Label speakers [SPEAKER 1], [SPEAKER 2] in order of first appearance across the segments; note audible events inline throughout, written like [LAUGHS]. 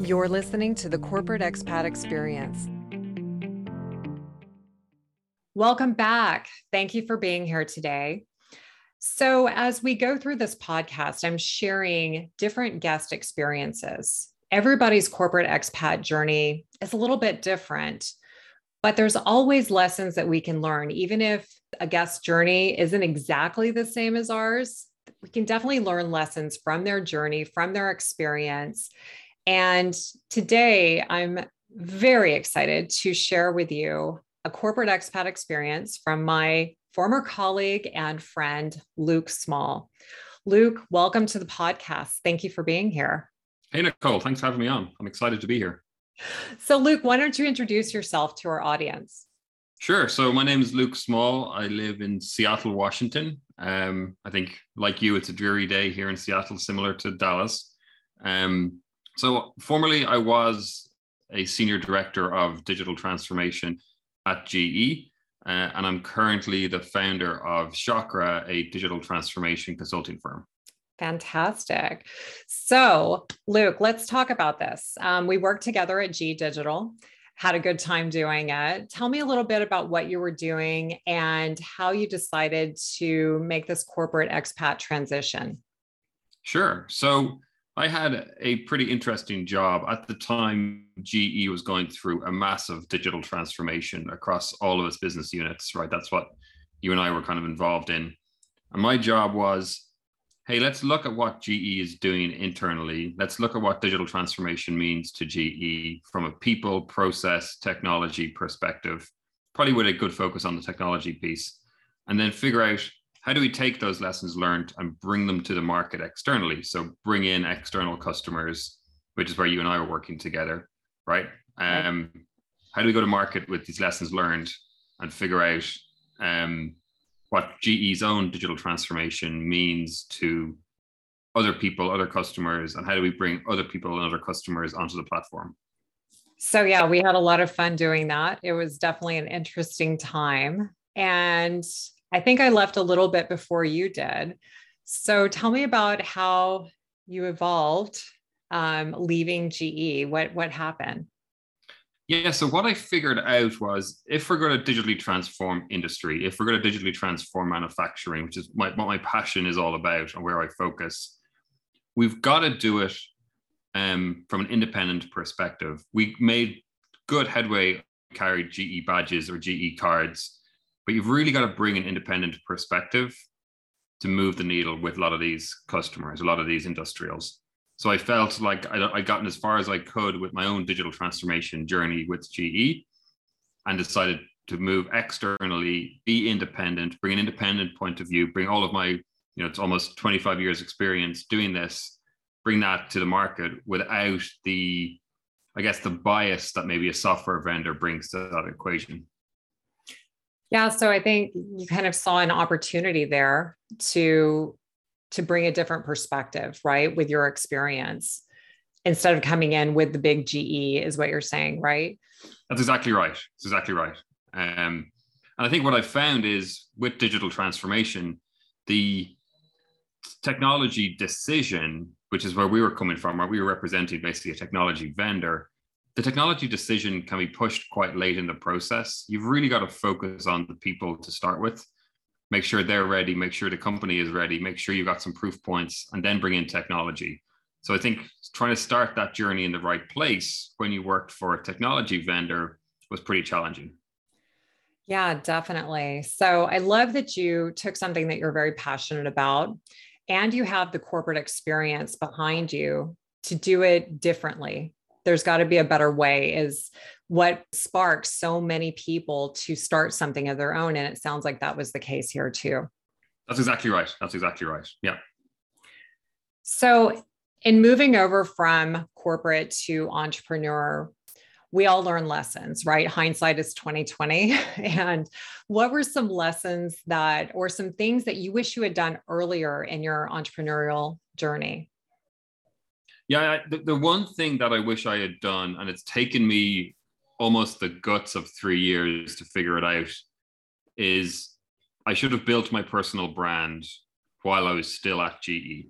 [SPEAKER 1] You're listening to the Corporate Expat Experience. Welcome back. Thank you for being here today. So, as we go through this podcast, I'm sharing different guest experiences. Everybody's corporate expat journey is a little bit different, but there's always lessons that we can learn. Even if a guest journey isn't exactly the same as ours, we can definitely learn lessons from their journey, from their experience. And today I'm very excited to share with you a corporate expat experience from my former colleague and friend, Luke Smaul. Luke, welcome to the podcast. Thank you for being here.
[SPEAKER 2] Hey, Nicole. Thanks for having me on. I'm excited to be here.
[SPEAKER 1] So, Luke, why don't you introduce yourself to our audience?
[SPEAKER 2] Sure. So, my name is Luke Smaul. I live in Seattle, Washington. Um, I think, like you, it's a dreary day here in Seattle, similar to Dallas. Um, so, formerly, I was a senior director of digital transformation at GE. Uh, and I'm currently the founder of Chakra, a digital transformation consulting firm.
[SPEAKER 1] Fantastic. So, Luke, let's talk about this. Um, we worked together at GE Digital, had a good time doing it. Tell me a little bit about what you were doing and how you decided to make this corporate expat transition.
[SPEAKER 2] Sure. So, I had a pretty interesting job. At the time, GE was going through a massive digital transformation across all of its business units, right? That's what you and I were kind of involved in. And my job was hey, let's look at what GE is doing internally. Let's look at what digital transformation means to GE from a people, process, technology perspective, probably with a good focus on the technology piece. And then figure out how do we take those lessons learned and bring them to the market externally? So bring in external customers, which is where you and I are working together, right? Um, how do we go to market with these lessons learned and figure out um, what GE's own digital transformation means to other people, other customers, and how do we bring other people and other customers onto the platform?
[SPEAKER 1] So, yeah, we had a lot of fun doing that. It was definitely an interesting time. And I think I left a little bit before you did. So tell me about how you evolved um, leaving GE. What what happened?
[SPEAKER 2] Yeah, so what I figured out was if we're going to digitally transform industry, if we're going to digitally transform manufacturing, which is my, what my passion is all about and where I focus, we've got to do it um, from an independent perspective. We made good headway, carried GE badges or GE cards but you've really got to bring an independent perspective to move the needle with a lot of these customers, a lot of these industrials. So I felt like I, I'd gotten as far as I could with my own digital transformation journey with GE and decided to move externally, be independent, bring an independent point of view, bring all of my, you know, it's almost 25 years experience doing this, bring that to the market without the, I guess, the bias that maybe a software vendor brings to that equation.
[SPEAKER 1] Yeah, so I think you kind of saw an opportunity there to to bring a different perspective, right, with your experience instead of coming in with the big GE is what you're saying, right?
[SPEAKER 2] That's exactly right. That's exactly right. Um, and I think what I found is with digital transformation, the technology decision, which is where we were coming from, where we were representing basically a technology vendor, the technology decision can be pushed quite late in the process. You've really got to focus on the people to start with, make sure they're ready, make sure the company is ready, make sure you've got some proof points, and then bring in technology. So I think trying to start that journey in the right place when you worked for a technology vendor was pretty challenging.
[SPEAKER 1] Yeah, definitely. So I love that you took something that you're very passionate about and you have the corporate experience behind you to do it differently there's got to be a better way is what sparks so many people to start something of their own. And it sounds like that was the case here too.
[SPEAKER 2] That's exactly right. That's exactly right. Yeah.
[SPEAKER 1] So in moving over from corporate to entrepreneur we all learn lessons right? Hindsight is 2020 [LAUGHS] and what were some lessons that or some things that you wish you had done earlier in your entrepreneurial journey
[SPEAKER 2] yeah, the, the one thing that I wish I had done, and it's taken me almost the guts of three years to figure it out, is I should have built my personal brand while I was still at GE.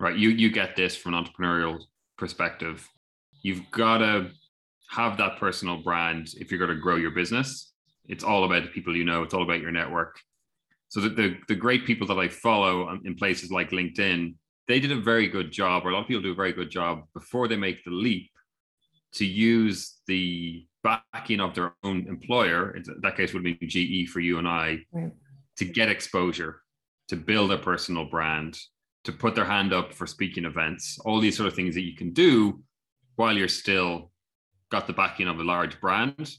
[SPEAKER 2] Right, you you get this from an entrepreneurial perspective, you've got to have that personal brand if you're going to grow your business. It's all about the people you know, it's all about your network. So the, the, the great people that I follow in places like LinkedIn, they did a very good job, or a lot of people do a very good job before they make the leap to use the backing of their own employer. In that case, would be GE for you and I, right. to get exposure, to build a personal brand, to put their hand up for speaking events, all these sort of things that you can do while you're still got the backing of a large brand,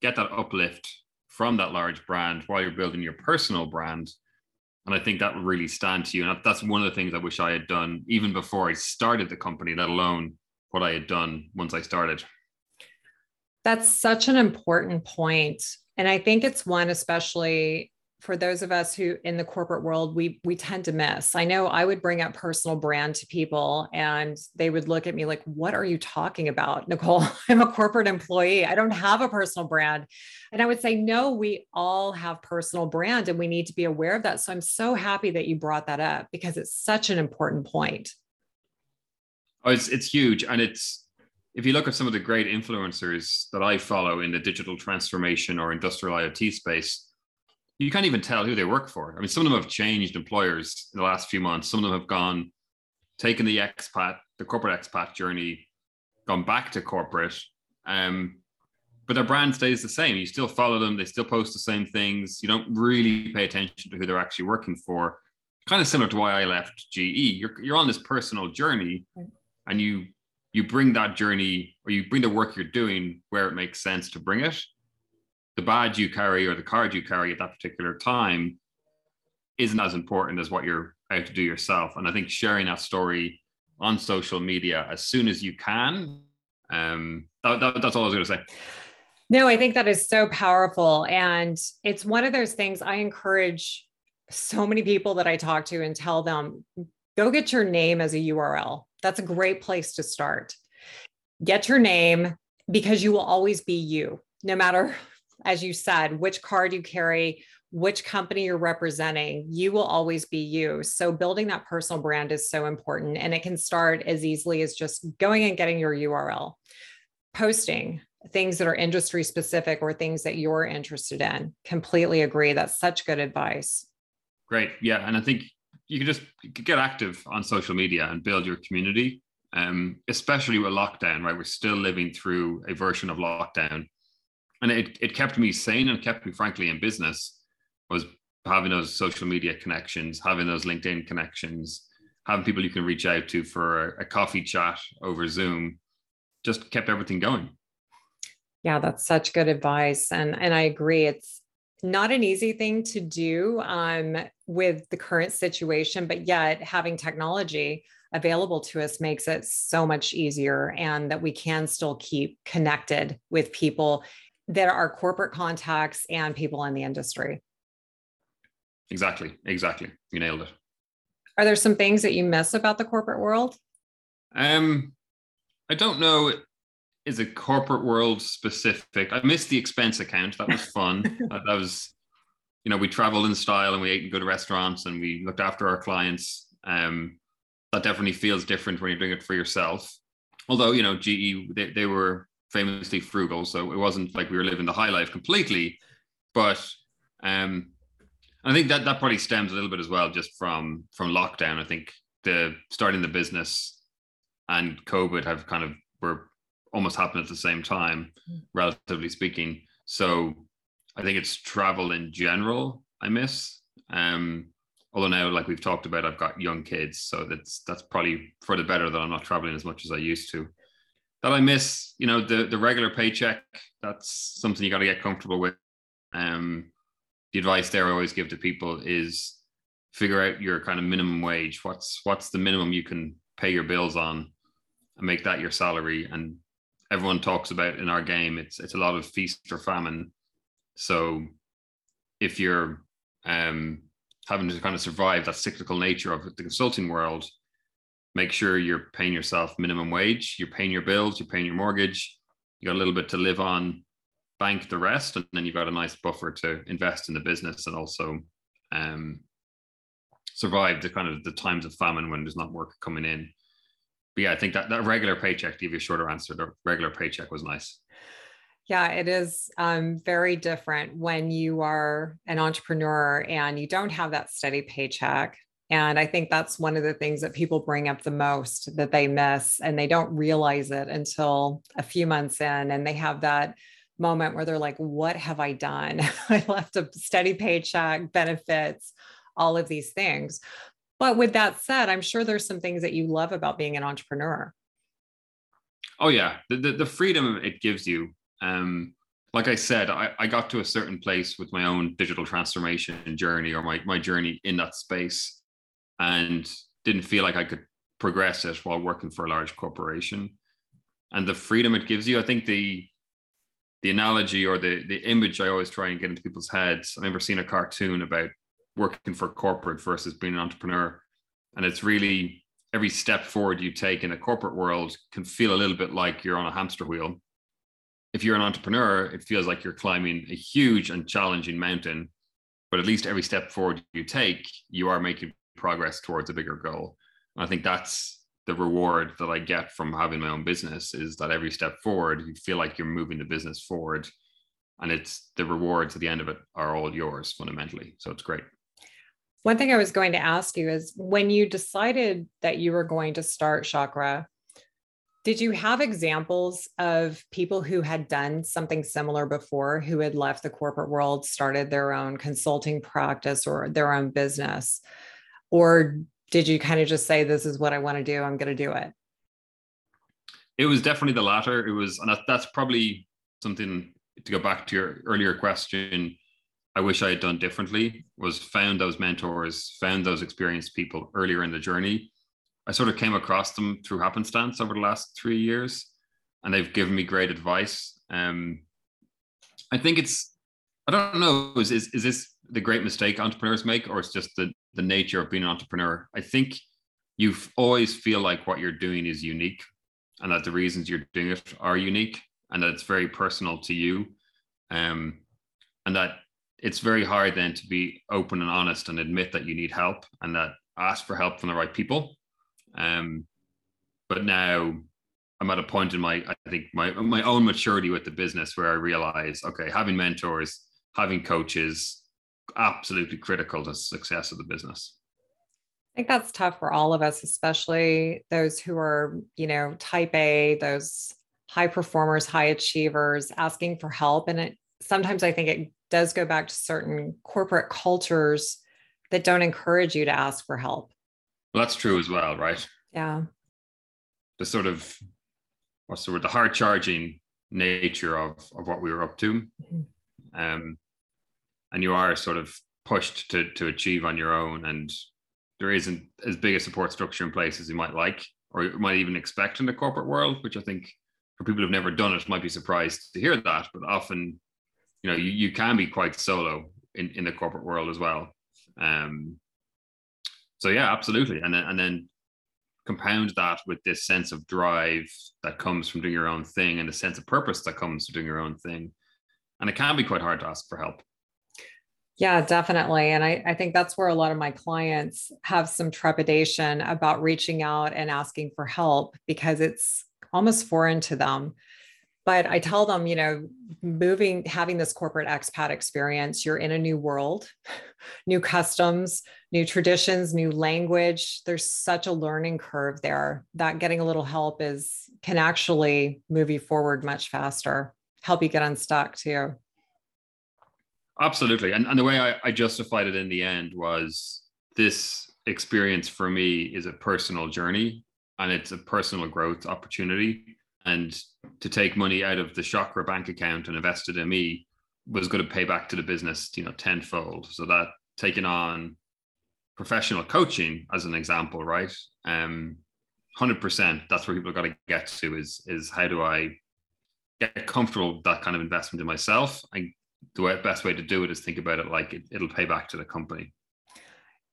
[SPEAKER 2] get that uplift from that large brand while you're building your personal brand. And I think that would really stand to you. And that's one of the things I wish I had done even before I started the company, let alone what I had done once I started.
[SPEAKER 1] That's such an important point. And I think it's one, especially for those of us who in the corporate world we we tend to miss. I know I would bring up personal brand to people and they would look at me like what are you talking about Nicole? [LAUGHS] I'm a corporate employee. I don't have a personal brand. And I would say no we all have personal brand and we need to be aware of that. So I'm so happy that you brought that up because it's such an important point.
[SPEAKER 2] Oh it's it's huge. And it's if you look at some of the great influencers that I follow in the digital transformation or industrial IoT space you can't even tell who they work for. I mean, some of them have changed employers in the last few months. Some of them have gone, taken the expat, the corporate expat journey, gone back to corporate. Um, but their brand stays the same. You still follow them. They still post the same things. You don't really pay attention to who they're actually working for. Kind of similar to why I left GE. You're you're on this personal journey, and you you bring that journey or you bring the work you're doing where it makes sense to bring it the badge you carry or the card you carry at that particular time isn't as important as what you're out to do yourself. And I think sharing that story on social media as soon as you can, um, that, that, that's all I was going to say.
[SPEAKER 1] No, I think that is so powerful. And it's one of those things I encourage so many people that I talk to and tell them go get your name as a URL. That's a great place to start. Get your name because you will always be you, no matter as you said, which card you carry, which company you're representing, you will always be you. So building that personal brand is so important. And it can start as easily as just going and getting your URL, posting things that are industry specific or things that you're interested in. Completely agree. That's such good advice.
[SPEAKER 2] Great. Yeah. And I think you can just get active on social media and build your community. Um, especially with lockdown, right? We're still living through a version of lockdown and it, it kept me sane and kept me frankly in business was having those social media connections having those linkedin connections having people you can reach out to for a, a coffee chat over zoom just kept everything going.
[SPEAKER 1] Yeah that's such good advice. And and i agree it's not an easy thing to do um, with the current situation but yet having technology available to us makes it so much easier and that we can still keep connected with people that are corporate contacts and people in the industry.
[SPEAKER 2] Exactly. Exactly. You nailed it.
[SPEAKER 1] Are there some things that you miss about the corporate world?
[SPEAKER 2] Um, I don't know. Is a corporate world specific? I missed the expense account. That was fun. that, [LAUGHS] that was, you know, we traveled in style and we ate in good restaurants and we looked after our clients. Um, that definitely feels different when you're doing it for yourself. Although, you know, GE, they, they were famously frugal, so it wasn't like we were living the high life completely. But um, I think that that probably stems a little bit as well, just from from lockdown. I think the starting the business and COVID have kind of were almost happened at the same time, mm. relatively speaking. So I think it's travel in general I miss. Um, although now, like we've talked about, I've got young kids, so that's that's probably for the better that I'm not traveling as much as I used to that I miss, you know, the the regular paycheck. That's something you got to get comfortable with. Um, the advice there I always give to people is figure out your kind of minimum wage. What's what's the minimum you can pay your bills on, and make that your salary. And everyone talks about in our game, it's it's a lot of feast or famine. So if you're um, having to kind of survive that cyclical nature of the consulting world, make sure you're paying yourself minimum wage, you're paying your bills, you're paying your mortgage, you got a little bit to live on, bank the rest, and then you've got a nice buffer to invest in the business and also um, survive the kind of the times of famine when there's not work coming in. but yeah, I think that that regular paycheck, to give you a shorter answer, the regular paycheck was nice.
[SPEAKER 1] Yeah, it is um, very different when you are an entrepreneur and you don't have that steady paycheck. And I think that's one of the things that people bring up the most that they miss, and they don't realize it until a few months in. And they have that moment where they're like, What have I done? [LAUGHS] I left a steady paycheck, benefits, all of these things. But with that said, I'm sure there's some things that you love about being an entrepreneur.
[SPEAKER 2] Oh, yeah. The, the, the freedom it gives you. Um, like I said, I, I got to a certain place with my own digital transformation journey or my, my journey in that space and didn't feel like I could progress it while working for a large corporation. And the freedom it gives you, I think the the analogy or the the image I always try and get into people's heads. I remember seeing a cartoon about working for corporate versus being an entrepreneur, and it's really every step forward you take in a corporate world can feel a little bit like you're on a hamster wheel. If you're an entrepreneur, it feels like you're climbing a huge and challenging mountain, but at least every step forward you take, you are making progress towards a bigger goal. And I think that's the reward that I get from having my own business is that every step forward, you feel like you're moving the business forward. And it's the rewards at the end of it are all yours fundamentally. So it's great.
[SPEAKER 1] One thing I was going to ask you is when you decided that you were going to start Chakra, did you have examples of people who had done something similar before, who had left the corporate world, started their own consulting practice or their own business? Or did you kind of just say this is what i want to do. I'm going to do it
[SPEAKER 2] it was definitely the latter. It was and that's probably something to go back to your earlier question i wish i had done differently was found those mentors found those experienced people earlier in the journey. I sort of came across them through happenstance over the last three years and they've given me great advice. Um, i think it's i don't know is, is, is this the great mistake entrepreneurs make or it's just the the nature of being an entrepreneur. I think you always feel like what you're doing is unique and that the reasons you're doing it are unique and that it's very personal to you. Um, and that it's very hard then to be open and honest and admit that you need help and that ask for help from the right people. Um, but now I'm at a point in my, I think my my own maturity with the business where I realize, okay, having mentors, having coaches, absolutely critical to the success of the business.
[SPEAKER 1] I think that's tough for all of us, especially those who are, you know, type A, those high performers, high achievers, asking for help. And it sometimes I think it does go back to certain corporate cultures that don't encourage you to ask for help.
[SPEAKER 2] Well, that's true as well, right?
[SPEAKER 1] Yeah.
[SPEAKER 2] The sort of what's the word, the hard charging nature of of what we were up to. Mm-hmm. Um, and you are sort of pushed to to achieve on your own and there isn't as big a support structure in place as you might like or you might even expect in the corporate world which i think for people who've never done it might be surprised to hear that but often you know you, you can be quite solo in, in the corporate world as well. Um so yeah absolutely. And then and then compound that with this sense of drive that comes from doing your own thing and the sense of purpose that comes from doing your own thing. And it can be quite hard to ask for help
[SPEAKER 1] yeah, definitely. And I, I think that's where a lot of my clients have some trepidation about reaching out and asking for help because it's almost foreign to them. But I tell them, you know, moving, having this corporate expat experience, you're in a new world, [LAUGHS] new customs, new traditions, new language. There's such a learning curve there that getting a little help is can actually move you forward much faster, help you get unstuck too.
[SPEAKER 2] Absolutely. And, and the way I, I justified it in the end was this experience for me is a personal journey and it's a personal growth opportunity. And to take money out of the Chakra bank account and invest it in me was going to pay back to the business, you know, tenfold. So that taking on professional coaching as an example, right? Um, 100% that's where people got to get to is is how do i get comfortable with that kind of investment in myself and the way, best way to do it is think about it like it, it'll pay back to the company.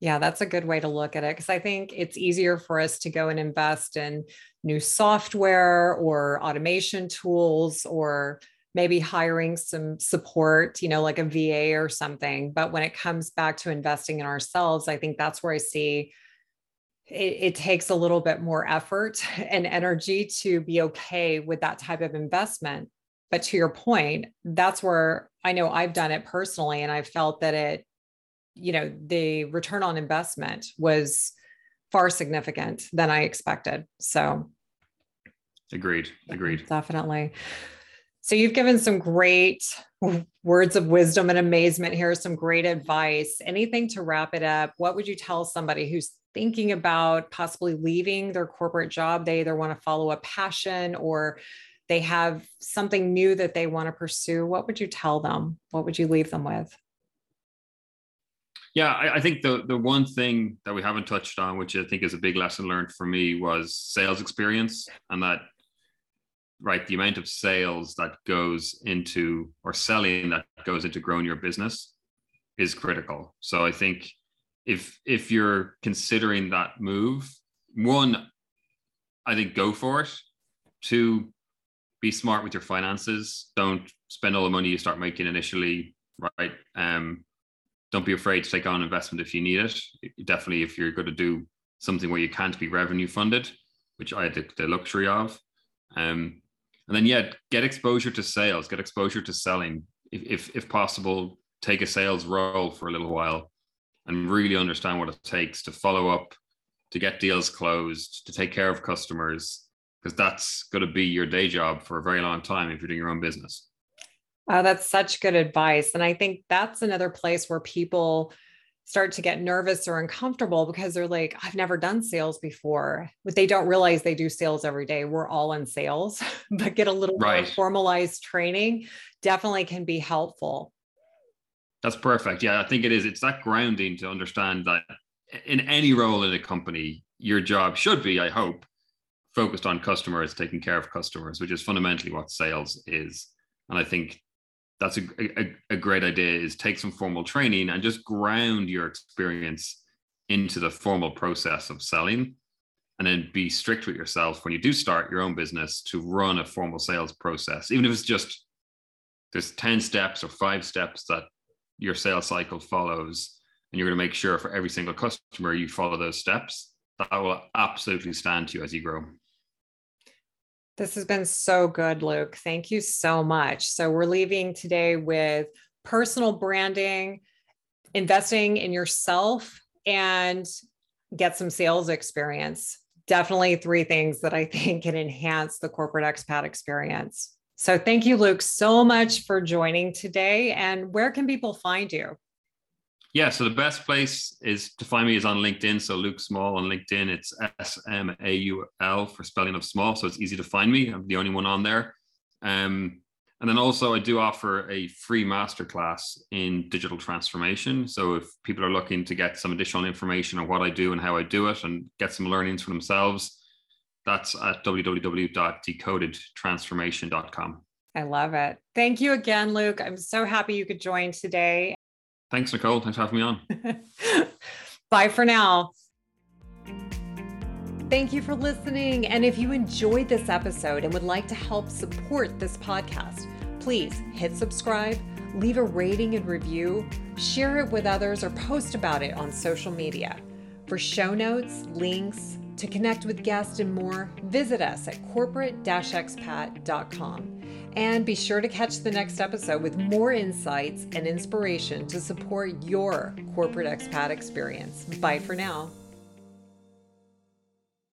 [SPEAKER 1] Yeah, that's a good way to look at it because I think it's easier for us to go and invest in new software or automation tools or maybe hiring some support, you know, like a VA or something. But when it comes back to investing in ourselves, I think that's where I see it, it, takes a little bit more effort [LAUGHS] and energy to be okay with that type of investment. But to your point, that's where I know I've done it personally, and I felt that it, you know, the return on investment was far significant than I expected. So,
[SPEAKER 2] agreed, agreed.
[SPEAKER 1] Definitely. So, you've given some great words of wisdom and amazement here, some great advice. Anything to wrap it up? What would you tell somebody who's thinking about possibly leaving their corporate job? They either want to follow a passion or they have something new that they want to pursue. What would you tell them? What would you leave them with?
[SPEAKER 2] Yeah, I, I, think the the one thing that we haven't touched on, which I think is a big lesson learned for me, was sales experience, and that right the amount of sales that goes into or selling that goes into growing your business is critical. So I think if if you're considering that move, one, I think go for it. Two, be smart with your finances. Don't spend all the money you start making initially, right? Um, don't be afraid to take on investment if you need it. Definitely, if you're going to do something where you can't be revenue funded, which I had the, the luxury of. Um, and then, yeah, get exposure to sales, get exposure to selling. If, if, if possible, take a sales role for a little while and really understand what it takes to follow up, to get deals closed, to take care of customers, because that's going to be your day job for a very long time if you're doing your own business.
[SPEAKER 1] Oh, that's such good advice. And I think that's another place where people start to get nervous or uncomfortable because they're like, I've never done sales before, but they don't realize they do sales every day. We're all in sales, [LAUGHS] but get a little right. more formalized training definitely can be helpful.
[SPEAKER 2] That's perfect. Yeah, I think it is. It's that grounding to understand that in any role in a company, your job should be, I hope, focused on customers, taking care of customers, which is fundamentally what sales is. And I think that's a, a, a great idea is take some formal training and just ground your experience into the formal process of selling and then be strict with yourself when you do start your own business to run a formal sales process even if it's just there's 10 steps or five steps that your sales cycle follows and you're going to make sure for every single customer you follow those steps that will absolutely stand to you as you grow
[SPEAKER 1] this has been so good, Luke. Thank you so much. So, we're leaving today with personal branding, investing in yourself, and get some sales experience. Definitely three things that I [LAUGHS] think can enhance the corporate expat experience. So, thank you, Luke, so much for joining today. And where can people find you?
[SPEAKER 2] Yeah, so the best place is to find me is on LinkedIn. So Luke Smaul on LinkedIn, it's S M A U L for spelling of Smaul. So it's easy to find me. I'm the only one on there. Um, and then also I do offer a free masterclass in digital transformation. So if people are looking to get some additional information on what I do and how I do it and get some learnings for themselves, that's at www.decodedtransformation.com.
[SPEAKER 1] I love it. Thank you again, Luke. I'm so happy you could join today.
[SPEAKER 2] Thanks, Nicole. Thanks for having me on. [LAUGHS]
[SPEAKER 1] Bye for now. Thank you for listening. And if you enjoyed this episode and would like to help support this podcast, please hit subscribe, leave a rating and review, share it with others, or post about it on social media. For show notes, links, to connect with guests and more, visit us at corporate expat.com. And be sure to catch the next episode with more insights and inspiration to support your corporate expat experience. Bye for now.